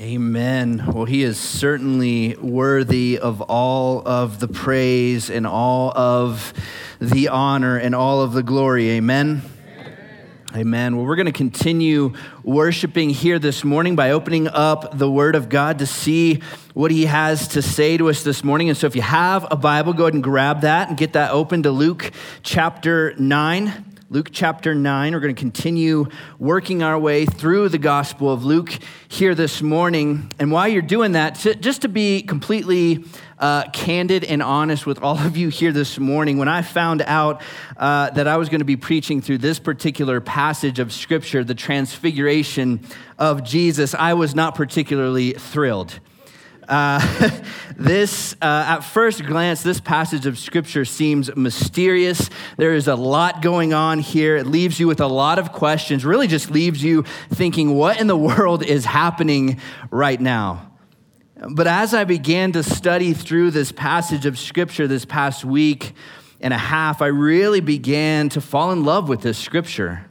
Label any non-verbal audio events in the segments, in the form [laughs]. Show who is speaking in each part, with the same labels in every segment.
Speaker 1: Amen. Well, he is certainly worthy of all of the praise and all of the honor and all of the glory. Amen. Amen. Well, we're going to continue worshiping here this morning by opening up the Word of God to see what He has to say to us this morning. And so, if you have a Bible, go ahead and grab that and get that open to Luke chapter 9. Luke chapter 9. We're going to continue working our way through the Gospel of Luke here this morning. And while you're doing that, just to be completely uh, candid and honest with all of you here this morning, when I found out uh, that I was going to be preaching through this particular passage of Scripture, the transfiguration of Jesus, I was not particularly thrilled. Uh, [laughs] this, uh, at first glance, this passage of scripture seems mysterious. There is a lot going on here. It leaves you with a lot of questions, really just leaves you thinking, what in the [laughs] world is happening right now? But as I began to study through this passage of scripture this past week and a half, I really began to fall in love with this scripture.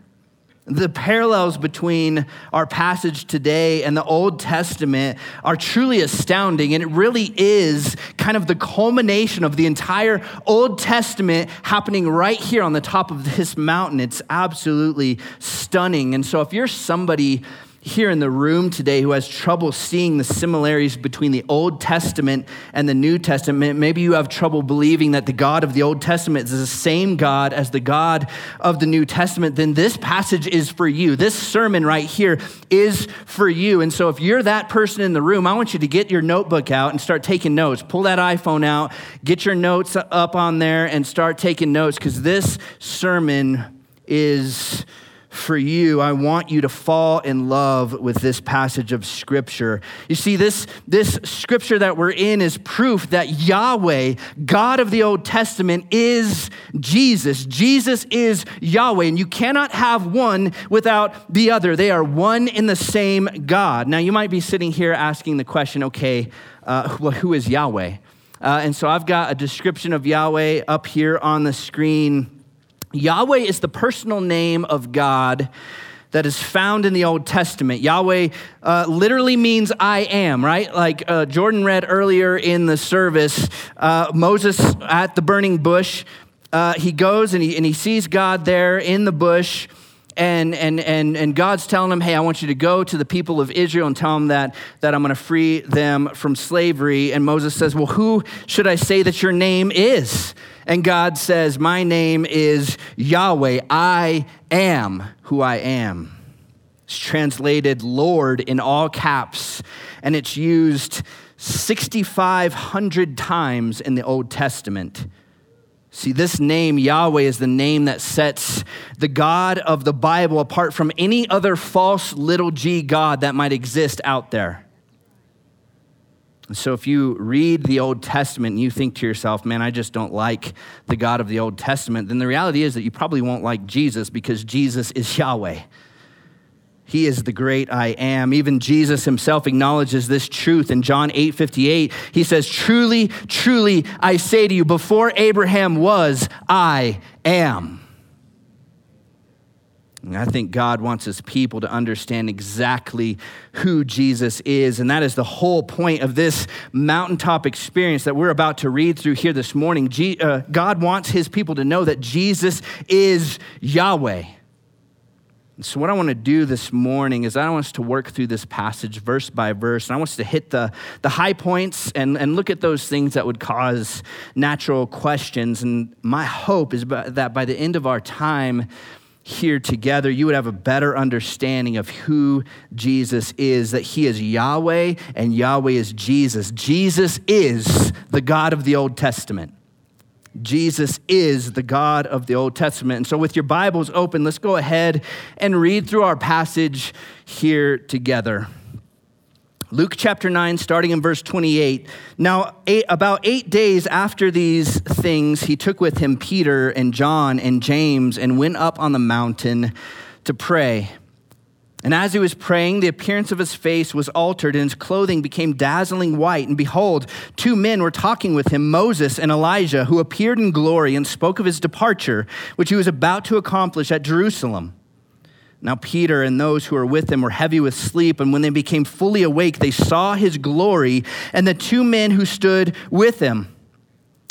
Speaker 1: The parallels between our passage today and the Old Testament are truly astounding, and it really is kind of the culmination of the entire Old Testament happening right here on the top of this mountain. It's absolutely stunning. And so, if you're somebody here in the room today who has trouble seeing the similarities between the Old Testament and the New Testament, maybe you have trouble believing that the God of the Old Testament is the same God as the God of the New Testament, then this passage is for you. This sermon right here is for you. And so if you're that person in the room, I want you to get your notebook out and start taking notes. Pull that iPhone out, get your notes up on there, and start taking notes because this sermon is for you, I want you to fall in love with this passage of Scripture. You see, this, this Scripture that we're in is proof that Yahweh, God of the Old Testament, is Jesus. Jesus is Yahweh, and you cannot have one without the other. They are one in the same God. Now, you might be sitting here asking the question okay, uh, well, who is Yahweh? Uh, and so I've got a description of Yahweh up here on the screen. Yahweh is the personal name of God that is found in the Old Testament. Yahweh uh, literally means I am, right? Like uh, Jordan read earlier in the service, uh, Moses at the burning bush, uh, he goes and he, and he sees God there in the bush. And, and, and, and God's telling him, hey, I want you to go to the people of Israel and tell them that, that I'm going to free them from slavery. And Moses says, well, who should I say that your name is? And God says, My name is Yahweh. I am who I am. It's translated Lord in all caps, and it's used 6,500 times in the Old Testament. See, this name, Yahweh, is the name that sets the God of the Bible apart from any other false little g God that might exist out there. So, if you read the Old Testament and you think to yourself, man, I just don't like the God of the Old Testament, then the reality is that you probably won't like Jesus because Jesus is Yahweh. He is the great I am. Even Jesus himself acknowledges this truth in John 8 58. He says, Truly, truly, I say to you, before Abraham was, I am. I think God wants his people to understand exactly who Jesus is. And that is the whole point of this mountaintop experience that we're about to read through here this morning. Uh, God wants his people to know that Jesus is Yahweh. So, what I want to do this morning is I want us to work through this passage verse by verse. And I want us to hit the, the high points and, and look at those things that would cause natural questions. And my hope is that by the end of our time, here together, you would have a better understanding of who Jesus is, that he is Yahweh and Yahweh is Jesus. Jesus is the God of the Old Testament. Jesus is the God of the Old Testament. And so, with your Bibles open, let's go ahead and read through our passage here together. Luke chapter 9, starting in verse 28. Now, eight, about eight days after these things, he took with him Peter and John and James and went up on the mountain to pray. And as he was praying, the appearance of his face was altered, and his clothing became dazzling white. And behold, two men were talking with him, Moses and Elijah, who appeared in glory and spoke of his departure, which he was about to accomplish at Jerusalem. Now, Peter and those who were with him were heavy with sleep, and when they became fully awake, they saw his glory and the two men who stood with him.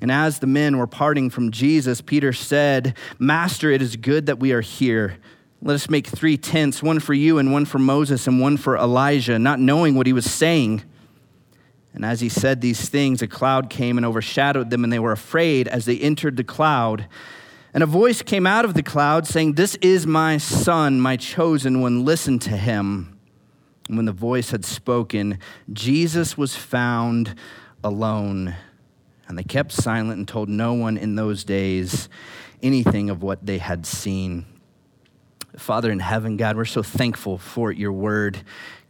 Speaker 1: And as the men were parting from Jesus, Peter said, Master, it is good that we are here. Let us make three tents, one for you, and one for Moses, and one for Elijah, not knowing what he was saying. And as he said these things, a cloud came and overshadowed them, and they were afraid as they entered the cloud. And a voice came out of the cloud saying, This is my son, my chosen one, listen to him. And when the voice had spoken, Jesus was found alone. And they kept silent and told no one in those days anything of what they had seen. Father in heaven, God, we're so thankful for your word.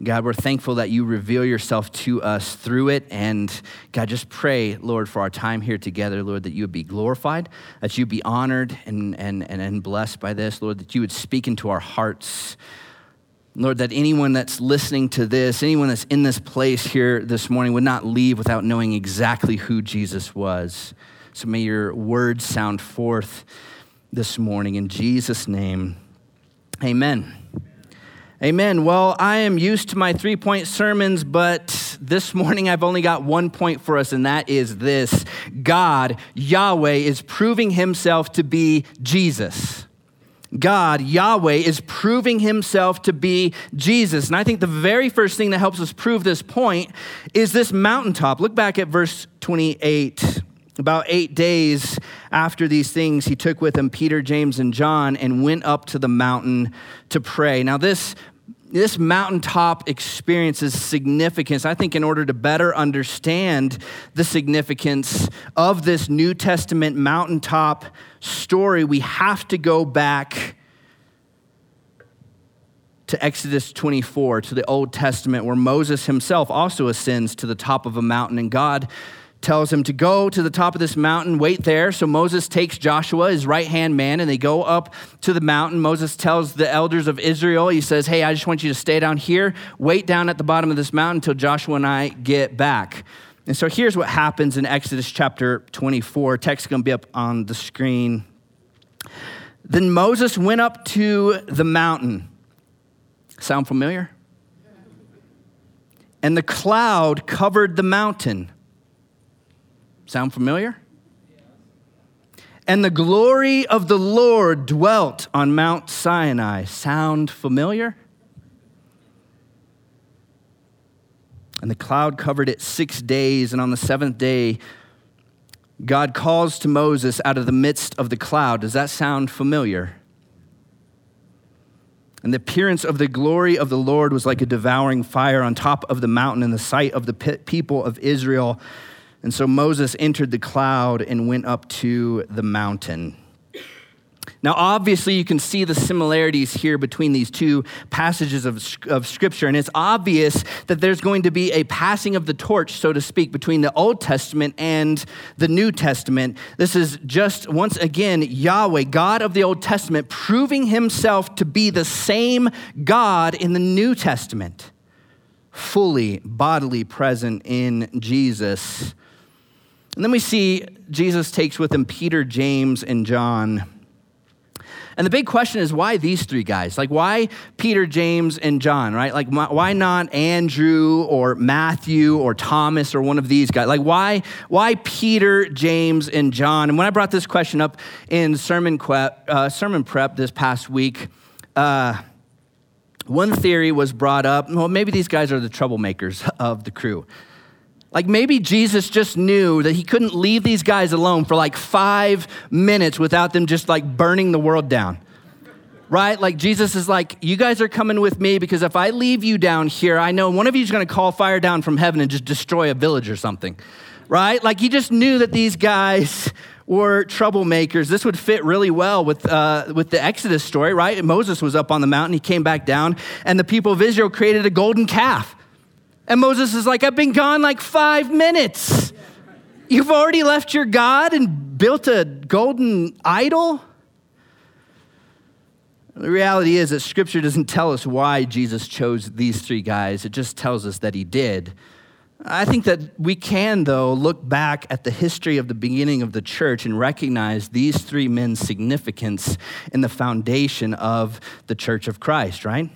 Speaker 1: God, we're thankful that you reveal yourself to us through it. And God, just pray, Lord, for our time here together, Lord, that you would be glorified, that you would be honored and, and, and, and blessed by this, Lord, that you would speak into our hearts. Lord, that anyone that's listening to this, anyone that's in this place here this morning would not leave without knowing exactly who Jesus was. So may your words sound forth this morning in Jesus' name. Amen. Amen. Well, I am used to my three point sermons, but this [laughs] morning I've only got one point for us, and that is this God, Yahweh, is proving himself to be Jesus. God, Yahweh, is proving himself to be Jesus. And I think the very first thing that helps us prove this point is this mountaintop. Look back at verse 28. About eight days after these things, he took with him Peter, James, and John and went up to the mountain to pray. Now, this, this mountaintop experience is significance. I think, in order to better understand the significance of this New Testament mountaintop story, we have to go back to Exodus 24, to the Old Testament, where Moses himself also ascends to the top of a mountain, and God tells him to go to the top of this mountain, wait there. So Moses takes Joshua, his right hand man, and they go up to the mountain. Moses tells the elders of Israel, he says, Hey, I just want you to stay down here, wait down at the bottom of this mountain until Joshua and I get back. And so here's what happens in Exodus chapter 24. Text is going to be up on the screen. Then Moses went up to the mountain. Sound familiar? And the cloud covered the mountain Sound familiar? And the glory of the Lord dwelt on Mount Sinai. Sound familiar? And the cloud covered it six days, and on the seventh day, God calls to Moses out of the midst of the cloud. Does that sound familiar? And the appearance of the glory of the Lord was like a devouring fire on top of the mountain in the sight of the people of Israel. And so Moses entered the cloud and went up to the mountain. Now, obviously, you can see the similarities here between these two passages of, of Scripture, and it's obvious that there's going to be a passing of the torch, so to speak, between the Old Testament and the New Testament. This is just, once again, Yahweh, God of the Old Testament, proving himself to be the same God in the New Testament, fully, bodily present in Jesus. And then we see Jesus takes with him Peter, James, and John. And the big question is why these three guys? Like, why Peter, James, and John, right? Like, why not Andrew or Matthew or Thomas or one of these guys? Like, why, why Peter, James, and John? And when I brought this question up in sermon, prep, uh, sermon prep this past week, uh, one theory was brought up well, maybe these guys are the troublemakers [laughs] of the crew. Like maybe Jesus just knew that he couldn't leave these guys alone for like five minutes without them just like burning the world down. Right? Like Jesus is like, you guys are coming with me because if I leave you down here, I know one of you is going to call fire down from heaven and just destroy a village or something. Right? Like he just knew that these guys [laughs] were troublemakers. This would fit really well with, uh, with the Exodus story, right? Moses was up on the mountain, he came back down, and the people of Israel created a golden calf. And Moses is like, I've been gone like five minutes. You've already left your God and built a golden idol? The reality is that scripture doesn't tell us why Jesus chose these three guys, it just tells us that he did. I think that we can, though, look back at the history of the beginning of the church and recognize these three men's significance in the foundation of the church of Christ, right?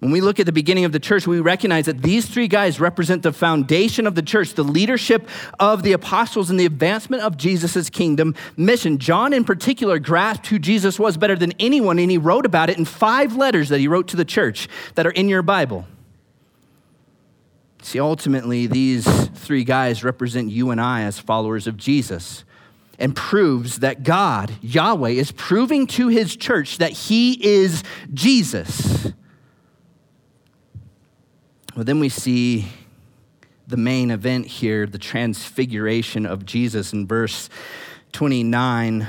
Speaker 1: When we look at the beginning of the church, we recognize that these three guys represent the foundation of the church, the leadership of the apostles, and the advancement of Jesus' kingdom mission. John, in particular, grasped who Jesus was better than anyone, and he wrote about it in five letters that he wrote to the church that are in your Bible. See, ultimately, these three guys represent you and I as followers of Jesus and proves that God, Yahweh, is proving to his church that he is Jesus. Well, then we see the main event here, the transfiguration of Jesus in verse 29.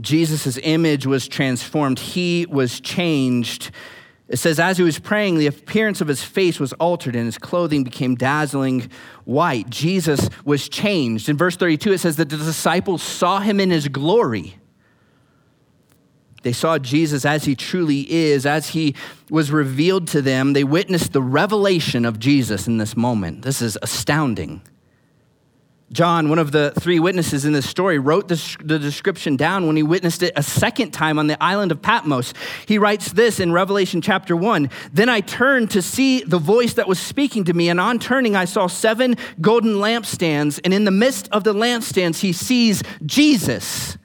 Speaker 1: Jesus' image was transformed, he was changed. It says, as he was praying, the appearance of his face was altered and his clothing became dazzling white. Jesus was changed. In verse 32, it says that the disciples saw him in his glory. They saw Jesus as he truly is, as he was revealed to them. They witnessed the revelation of Jesus in this moment. This is astounding. John, one of the three witnesses in this story, wrote the, the, description down when he witnessed it a second time on the island of Patmos. He writes this in Revelation chapter 1 Then I turned to see the voice that was speaking to me, and on turning, I saw seven golden lampstands, and in the midst of the lampstands, he sees Jesus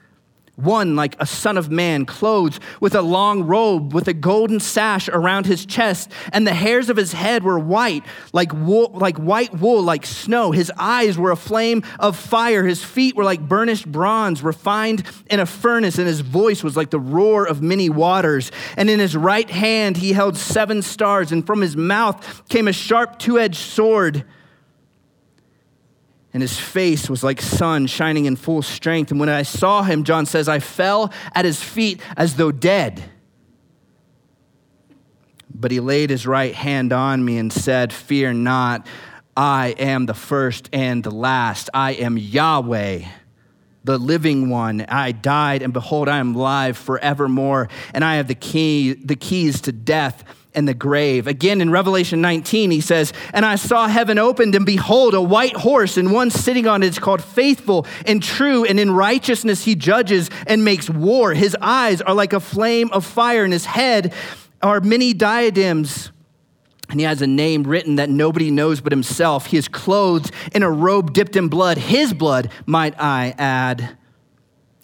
Speaker 1: one like a son of man, clothed with a long robe, with a golden sash around his chest, and the hairs of his head were white, like wool, like white wool, like snow. His eyes were a flame of fire. His feet were like burnished bronze, refined in a furnace, and his voice was like the roar of many waters. And in his right hand he held seven stars, and from his mouth came a sharp two-edged sword and his face was like sun shining in full strength. And when I saw him, John says, I fell at his feet as though dead. But he laid his right hand on me and said, Fear not, I am the first and the last. I am Yahweh, the living one. I died, and behold, I am alive forevermore, and I have the key, the keys to death and the grave. Again, in Revelation 19, he says, And I saw heaven opened, and behold, a white horse, and one sitting on it is called faithful and true, and in righteousness he judges and makes war. His eyes are like a flame of fire, and his head are many diadems. And he has a name written that nobody knows but himself. He is clothed in a robe dipped in blood, his blood, might I add.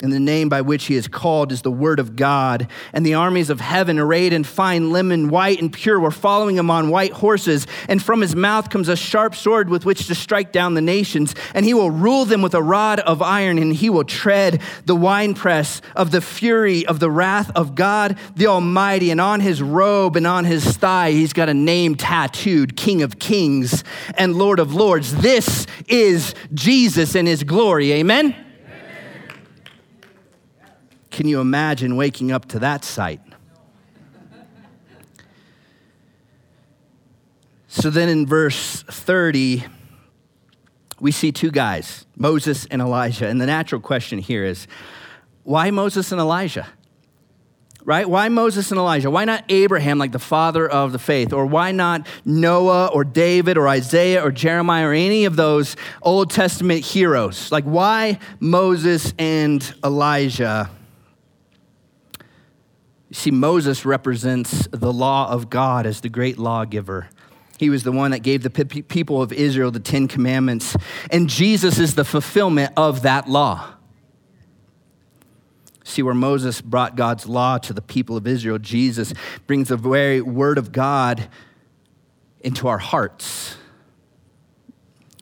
Speaker 1: And the name by which he is called is the Word of God. And the armies of heaven, arrayed in fine linen, white and pure, were following him on white horses. And from his mouth comes a sharp sword with which to strike down the nations. And he will rule them with a rod of iron, and he will tread the winepress of the fury of the wrath of God the Almighty. And on his robe and on his thigh, he's got a name tattooed King of Kings and Lord of Lords. This is Jesus in his glory. Amen. Can you imagine waking up to that sight? So then in verse 30, we see two guys, Moses and Elijah. And the natural question here is why Moses and Elijah? Right? Why Moses and Elijah? Why not Abraham, like the father of the faith? Or why not Noah or David or Isaiah or Jeremiah or any of those Old Testament heroes? Like, why Moses and Elijah? See, Moses represents the law of God as the great lawgiver. He was the one that gave the people of Israel the Ten Commandments. And Jesus is the fulfillment of that law. See, where Moses brought God's law to the people of Israel, Jesus brings the very word of God into our hearts.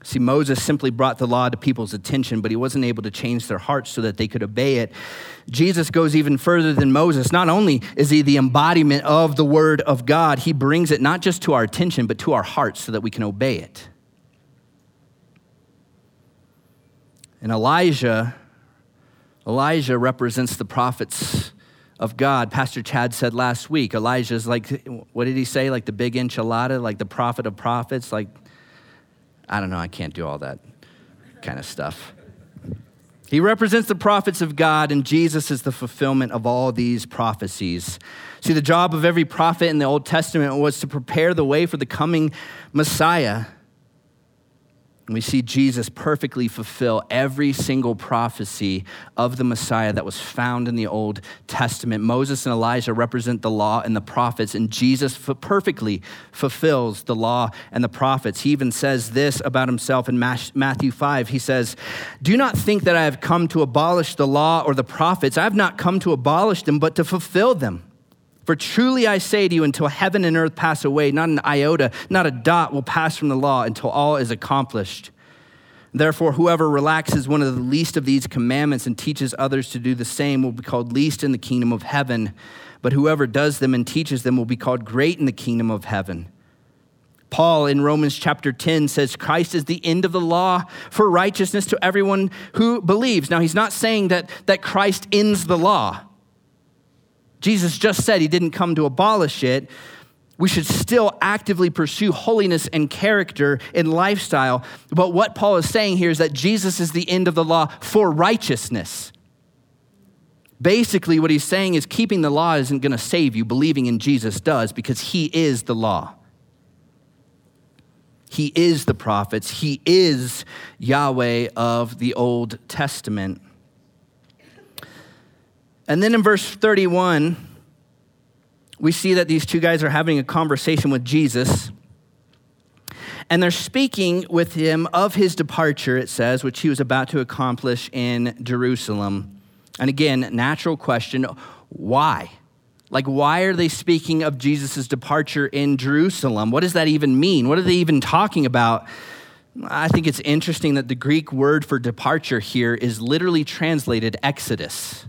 Speaker 1: See, Moses simply brought the law to people's attention, but he wasn't able to change their hearts so that they could obey it. Jesus goes even further than Moses. Not only is he the embodiment of the word of God, he brings it not just to our attention, but to our hearts so that we can obey it. And Elijah, Elijah represents the prophets of God. Pastor Chad said last week, Elijah is like, what did he say? Like the big enchilada, like the prophet of prophets, like I don't know, I can't do all that kind of stuff. He represents the prophets of God, and Jesus is the fulfillment of all these prophecies. See, the job of every prophet in the Old Testament was to prepare the way for the coming Messiah. We see Jesus perfectly fulfill every single prophecy of the Messiah that was found in the Old Testament. Moses and Elijah represent the law and the prophets, and Jesus perfectly fulfills the law and the prophets. He even says this about himself in Matthew 5. He says, Do not think that I have come to abolish the law or the prophets. I have not come to abolish them, but to fulfill them. For truly I say to you, until heaven and earth pass away, not an iota, not a dot will pass from the law until all is accomplished. Therefore, whoever relaxes one of the least of these commandments and teaches others to do the same will be called least in the kingdom of heaven. But whoever does them and teaches them will be called great in the kingdom of heaven. Paul in Romans chapter 10 says Christ is the end of the law for righteousness to everyone who believes. Now, he's not saying that, that Christ ends the law. Jesus just said he didn't come to abolish it. We should still actively pursue holiness and character in lifestyle. But what Paul is saying here is that Jesus is the end of the law for righteousness. Basically, what he's saying is keeping the law isn't going to save you, believing in Jesus does, because he is the law. He is the prophets. He is Yahweh of the Old Testament. And then in verse 31, we see that these two guys are having a conversation with Jesus. And they're speaking with him of his departure, it says, which he was about to accomplish in Jerusalem. And again, natural question why? Like, why are they speaking of Jesus' departure in Jerusalem? What does that even mean? What are they even talking about? I think it's interesting that the Greek word for departure here is literally translated Exodus.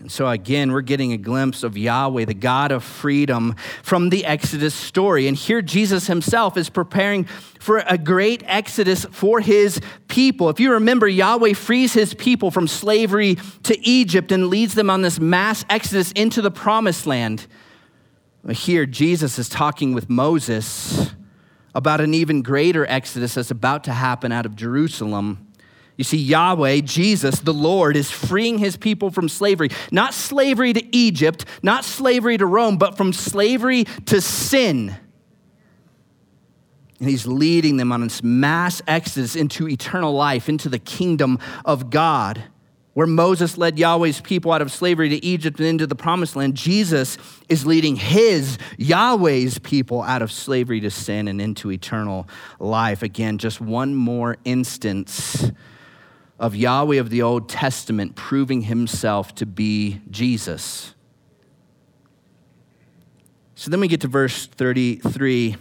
Speaker 1: And so, again, we're getting a glimpse of Yahweh, the God of freedom, from the Exodus story. And here, Jesus himself is preparing for a great Exodus for his people. If you remember, Yahweh frees his people from slavery to Egypt and leads them on this mass Exodus into the promised land. Here, Jesus is talking with Moses about an even greater Exodus that's about to happen out of Jerusalem. You see, Yahweh, Jesus, the Lord, is freeing his people from slavery. Not slavery to Egypt, not slavery to Rome, but from slavery to sin. And he's leading them on this mass exodus into eternal life, into the kingdom of God. Where Moses led Yahweh's people out of slavery to Egypt and into the promised land, Jesus is leading his, Yahweh's people out of slavery to sin and into eternal life. Again, just one more instance of Yahweh of the Old Testament proving himself to be Jesus. So then we get to verse 33. It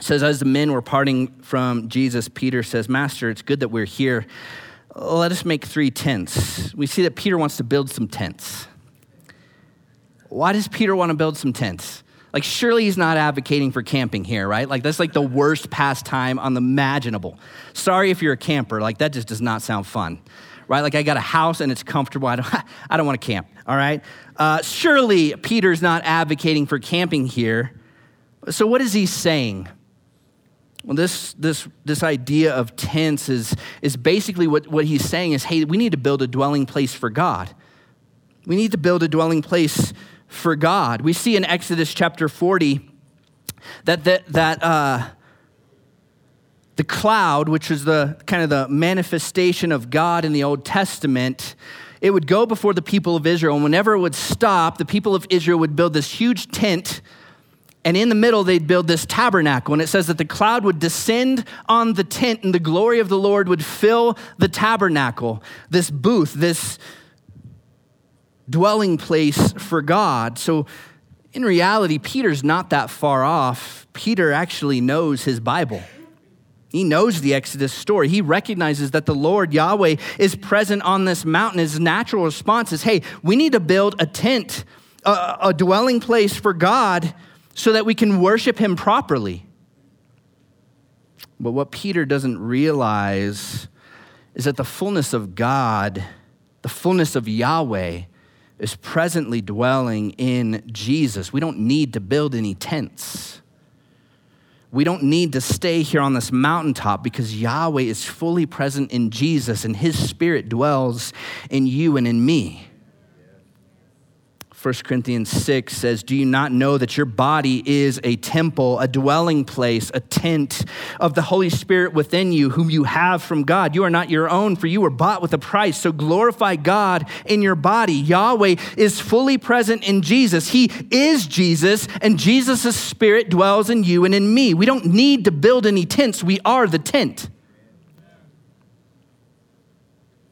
Speaker 1: says, As the men were parting from Jesus, Peter says, Master, it's good that we're here. Let us make three tents. We see that Peter wants to build some tents. Why does Peter want to build some tents? Like, surely he's not advocating for camping here, right? Like, that's like the worst pastime unimaginable. Sorry if you're a camper, like, that just does not sound fun, right? Like, I got a house and it's comfortable. I don't, [laughs] I don't want to camp, all right? Uh, surely Peter's not advocating for camping here. So, what is he saying? Well, this, this, this idea of tents is, is basically what, what he's saying is hey, we need to build a dwelling place for God. We need to build a dwelling place for God. We see in Exodus chapter 40 that, that, that uh, the cloud, which was the kind of the manifestation of God in the Old Testament, it would go before the people of Israel. And whenever it would stop, the people of Israel would build this huge tent. And in the middle, they'd build this tabernacle. And it says that the cloud would descend on the tent, and the glory of the Lord would fill the tabernacle, this booth, this, dwelling place for God. So, in reality, Peter's not that far off. Peter actually knows his Bible. He knows the Exodus story. He recognizes that the Lord Yahweh is present on this mountain. His natural response is hey, we need to build a tent, a, a dwelling place for God so that we can worship him properly. But what Peter doesn't realize is that the fullness of God, the fullness of Yahweh, is presently dwelling in Jesus. We don't need to build any tents. we don't need to stay here on this mountaintop because Yahweh is fully present in Jesus and his spirit dwells in you and in me. 1 Corinthians 6 says, Do you not know that your body is a temple, a dwelling place, a tent of the Holy Spirit within you, whom you have from God? You are not your own, for you were bought with a price. So glorify God in your body. Yahweh is fully present in Jesus. He is Jesus, and Jesus' spirit dwells in you and in me. We don't need to build any tents, we are the tent.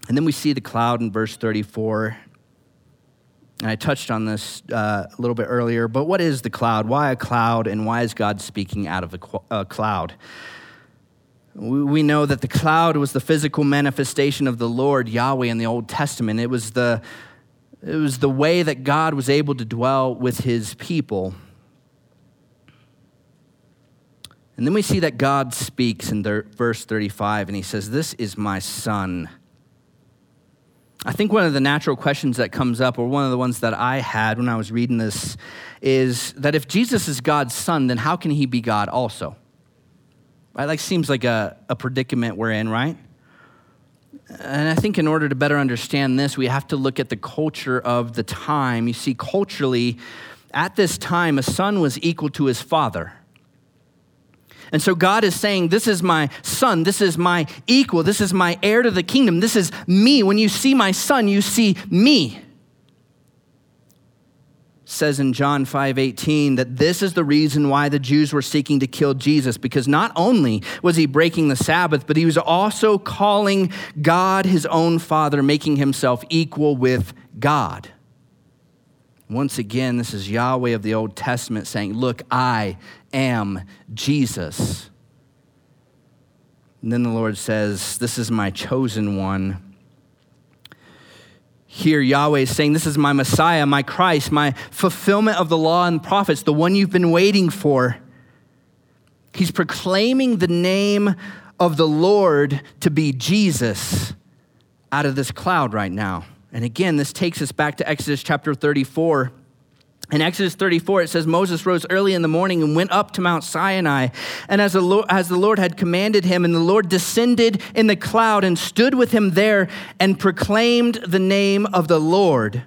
Speaker 1: And then we see the cloud in verse 34. And I touched on this uh, a little bit earlier, but what is the cloud? Why a cloud, and why is God speaking out of a, a cloud? We know that the cloud was the physical manifestation of the Lord Yahweh in the Old Testament. It was the, it was the way that God was able to dwell with his people. And then we see that God speaks in verse 35, and he says, This is my son I think one of the natural questions that comes up, or one of the ones that I had when I was reading this, is that if Jesus is God's son, then how can he be God also? Right? Like, seems like a, a predicament we're in, right? And I think in order to better understand this, we have to look at the culture of the time. You see, culturally, at this time, a son was equal to his father. And so God is saying, This is my son. This is my equal. This is my heir to the kingdom. This is me. When you see my son, you see me. says in John 5 18 that this is the reason why the Jews were seeking to kill Jesus, because not only was he breaking the Sabbath, but he was also calling God his own father, making himself equal with God. Once again, this is Yahweh of the Old Testament saying, Look, I am Jesus. And then the Lord says, This is my chosen one. Here, Yahweh is saying, This is my Messiah, my Christ, my fulfillment of the law and prophets, the one you've been waiting for. He's proclaiming the name of the Lord to be Jesus out of this cloud right now. And again, this takes us back to Exodus chapter 34. In Exodus 34, it says, Moses rose early in the morning and went up to Mount Sinai. And as the, Lord, as the Lord had commanded him, and the Lord descended in the cloud and stood with him there and proclaimed the name of the Lord.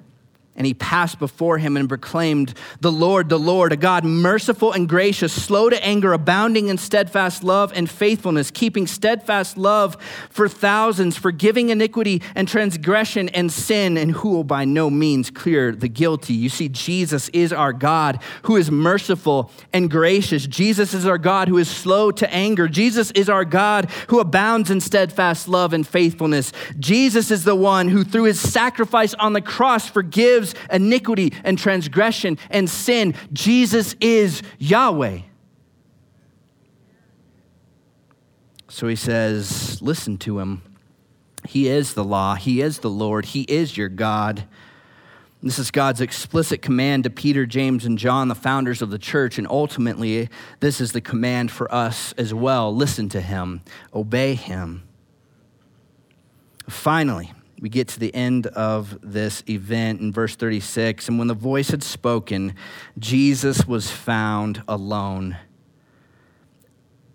Speaker 1: And he passed before him and proclaimed, The Lord, the Lord, a God merciful and gracious, slow to anger, abounding in steadfast love and faithfulness, keeping steadfast love for thousands, forgiving iniquity and transgression and sin, and who will by no means clear the guilty. You see, Jesus is our God who is merciful and gracious. Jesus is our God who is slow to anger. Jesus is our God who abounds in steadfast love and faithfulness. Jesus is the one who, through his sacrifice on the cross, forgives forgives iniquity and transgression and sin. Jesus is Yahweh. So he says, Listen to him. He is the law, He is the Lord, He is your God. This is God's explicit command to Peter, James, and John, the founders of the church, and ultimately, this is the command for us as well. Listen to Him, obey Him. Finally, we get to the end of this event in verse 36. And when the voice had spoken, Jesus was found alone.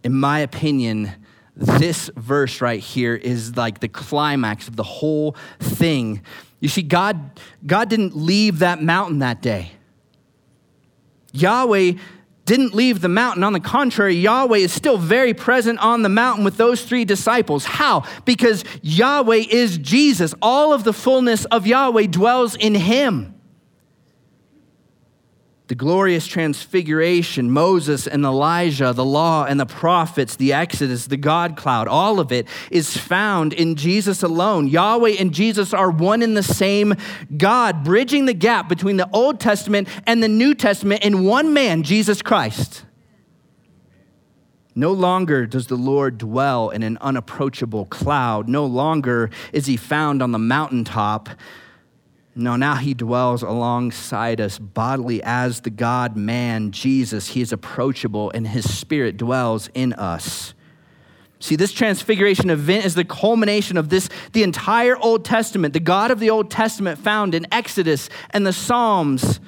Speaker 1: In my opinion, this verse right here is like the climax of the whole thing. You see, God, God didn't leave that mountain that day. Yahweh didn't leave the mountain. On the contrary, Yahweh is still very present on the mountain with those three disciples. How? Because Yahweh is Jesus. All of the fullness of Yahweh dwells in him the glorious transfiguration, Moses and Elijah, the law and the prophets, the Exodus, the God cloud, all of it is found in Jesus alone. Yahweh and Jesus are one and the same God, bridging the gap between the Old Testament and the New Testament in one man, Jesus Christ. No longer does the Lord dwell in an unapproachable cloud. No longer is he found on the mountaintop no, now he dwells alongside us bodily as the God man, Jesus. He is approachable and his spirit dwells in us. See, this transfiguration event is the culmination of this, the entire Old Testament, the God of the Old Testament found in Exodus and the Psalms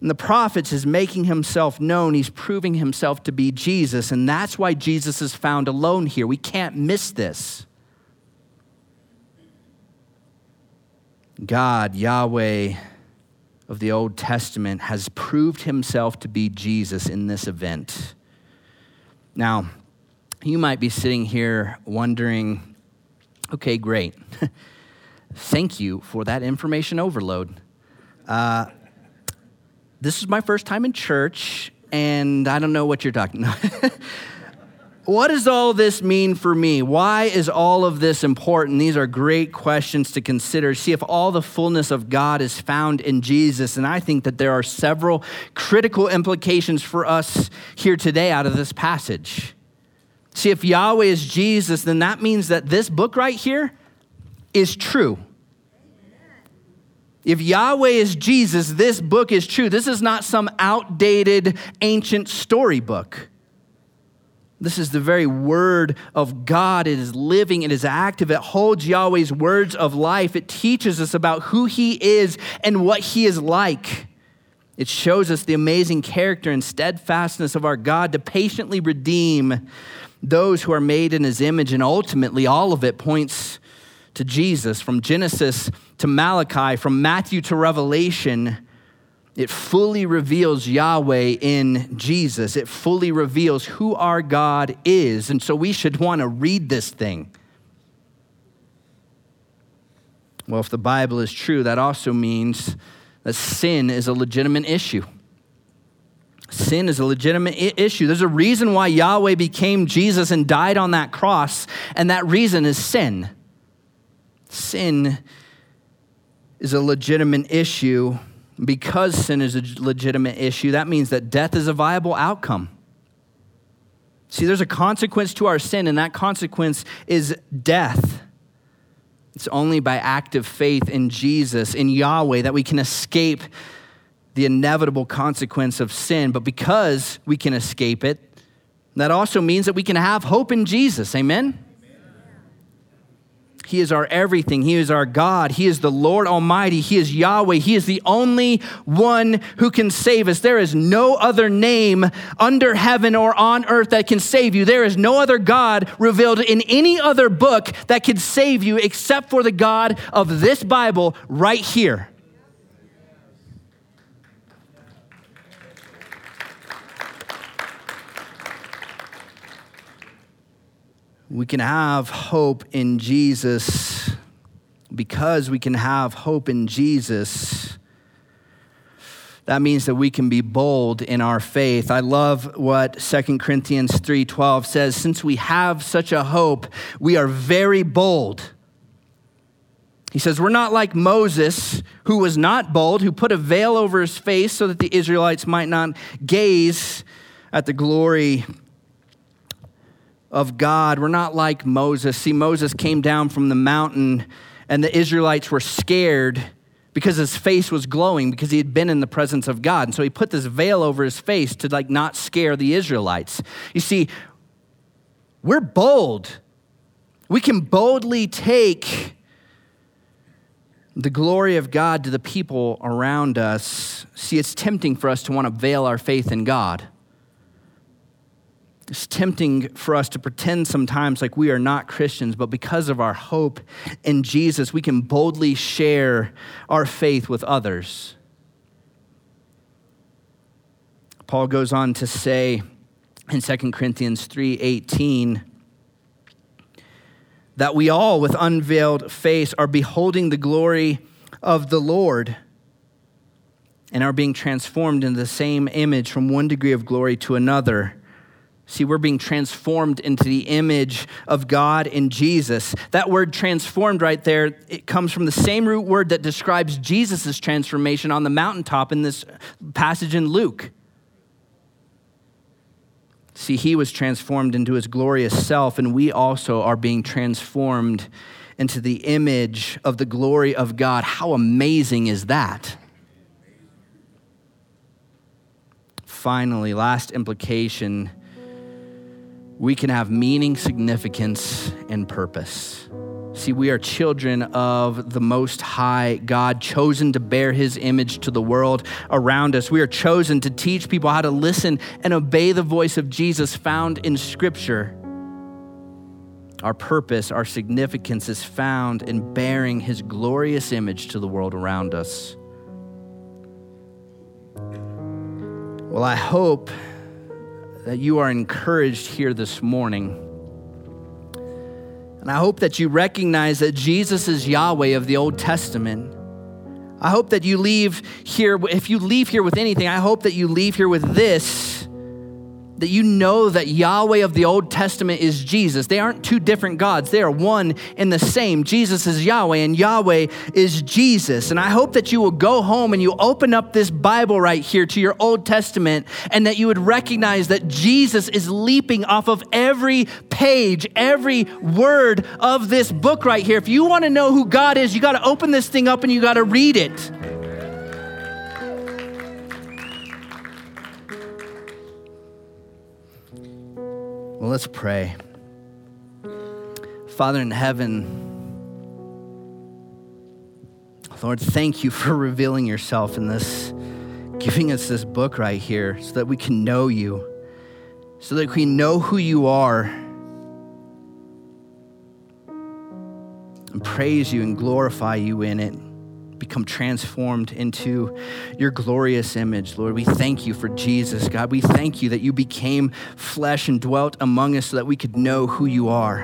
Speaker 1: and the prophets is making himself known. He's proving himself to be Jesus. And that's why Jesus is found alone here. We can't miss this. God, Yahweh of the Old Testament, has proved himself to be Jesus in this event. Now, you might be sitting here wondering okay, great. [laughs] Thank you for that information overload. Uh, this is my first time in church, and I don't know what you're talking [laughs] about. What does all this mean for me? Why is all of this important? These are great questions to consider. See if all the fullness of God is found in Jesus. And I think that there are several critical implications for us here today out of this passage. See, if Yahweh is Jesus, then that means that this book right here is true. If Yahweh is Jesus, this book is true. This is not some outdated ancient storybook. This is the very word of God. It is living, it is active, it holds Yahweh's words of life. It teaches us about who He is and what He is like. It shows us the amazing character and steadfastness of our God to patiently redeem those who are made in His image, and ultimately, all of it points to Jesus from Genesis to Malachi, from Matthew to Revelation, it fully reveals Yahweh in Jesus. It fully reveals who our God is. And so we should want to read this thing. Well, if the Bible is true, that also means that sin is a legitimate issue. Sin is a legitimate I- issue. There's a reason why Yahweh became Jesus and died on that cross, and that reason is sin. Sin is a legitimate issue. Because sin is a legitimate issue, that means that death is a viable outcome. See, there's a consequence to our sin, and that consequence is death. It's only by active faith in Jesus, in Yahweh, that we can escape the inevitable consequence of sin. But because we can escape it, that also means that we can have hope in Jesus. Amen? He is our everything. He is our God. He is the Lord Almighty. He is Yahweh. He is the only one who can save us. There is no other name under heaven or on earth that can save you. There is no other God revealed in any other book that can save you except for the God of this Bible right here. We can have hope in Jesus because we can have hope in Jesus. That means that we can be bold in our faith. I love what 2 Corinthians 3:12 says, since we have such a hope, we are very bold. He says, We're not like Moses, who was not bold, who put a veil over his face so that the Israelites might not gaze at the glory of God. We're not like Moses. See, Moses came down from the mountain, and the Israelites were scared because his face was glowing because he had been in the presence of God. And so he put this veil over his face to like not scare the Israelites. You see, we're bold. We can boldly take the glory of God to the people around us. See, it's tempting for us to want to veil our faith in God. It's tempting for us to pretend sometimes like we are not Christians, but because of our hope in Jesus, we can boldly share our faith with others. Paul goes on to say in 2 Corinthians 3:18 that we all with unveiled face are beholding the glory of the Lord and are being transformed in the same image from one degree of glory to another. See, we're being transformed into the image of God in Jesus. That word transformed right there, it comes from the same root word that describes Jesus' transformation on the mountaintop in this passage in Luke. See, he was transformed into his glorious self, and we also are being transformed into the image of the glory of God. How amazing is that? Finally, last implication we can have meaning, significance, and purpose. See, we are children of the Most High God, chosen to bear His image to the world around us. We are chosen to teach people how to listen and obey the voice of Jesus found in Scripture. Our purpose, our significance is found in bearing His glorious image to the world around us. Well, I hope that you are encouraged here this morning and I hope that you recognize that Jesus is Yahweh of the Old Testament. I hope that you leave here, if you leave here with anything, I hope that you leave here with this that you know that Yahweh of the Old Testament is Jesus. They aren't two different gods, they are one and the same. Jesus is Yahweh, and Yahweh is Jesus. And I hope that you will go home and you open up this Bible right here to your Old Testament, and that you would recognize that Jesus is leaping off of every page, every word of this book right here. If you want to know who God is, you got to open this thing up and you got to read it. Let's pray. Father in heaven, Lord, thank you for [laughs] revealing yourself in this, giving us this book right here so that we can know you, so that we know who you are, and praise you and glorify you in it become transformed into your glorious image. Lord, we thank you for Jesus. God, we thank you that you became flesh and dwelt among us so that we could know who you are.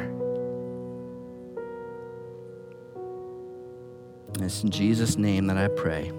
Speaker 1: And it's in Jesus' name that I pray.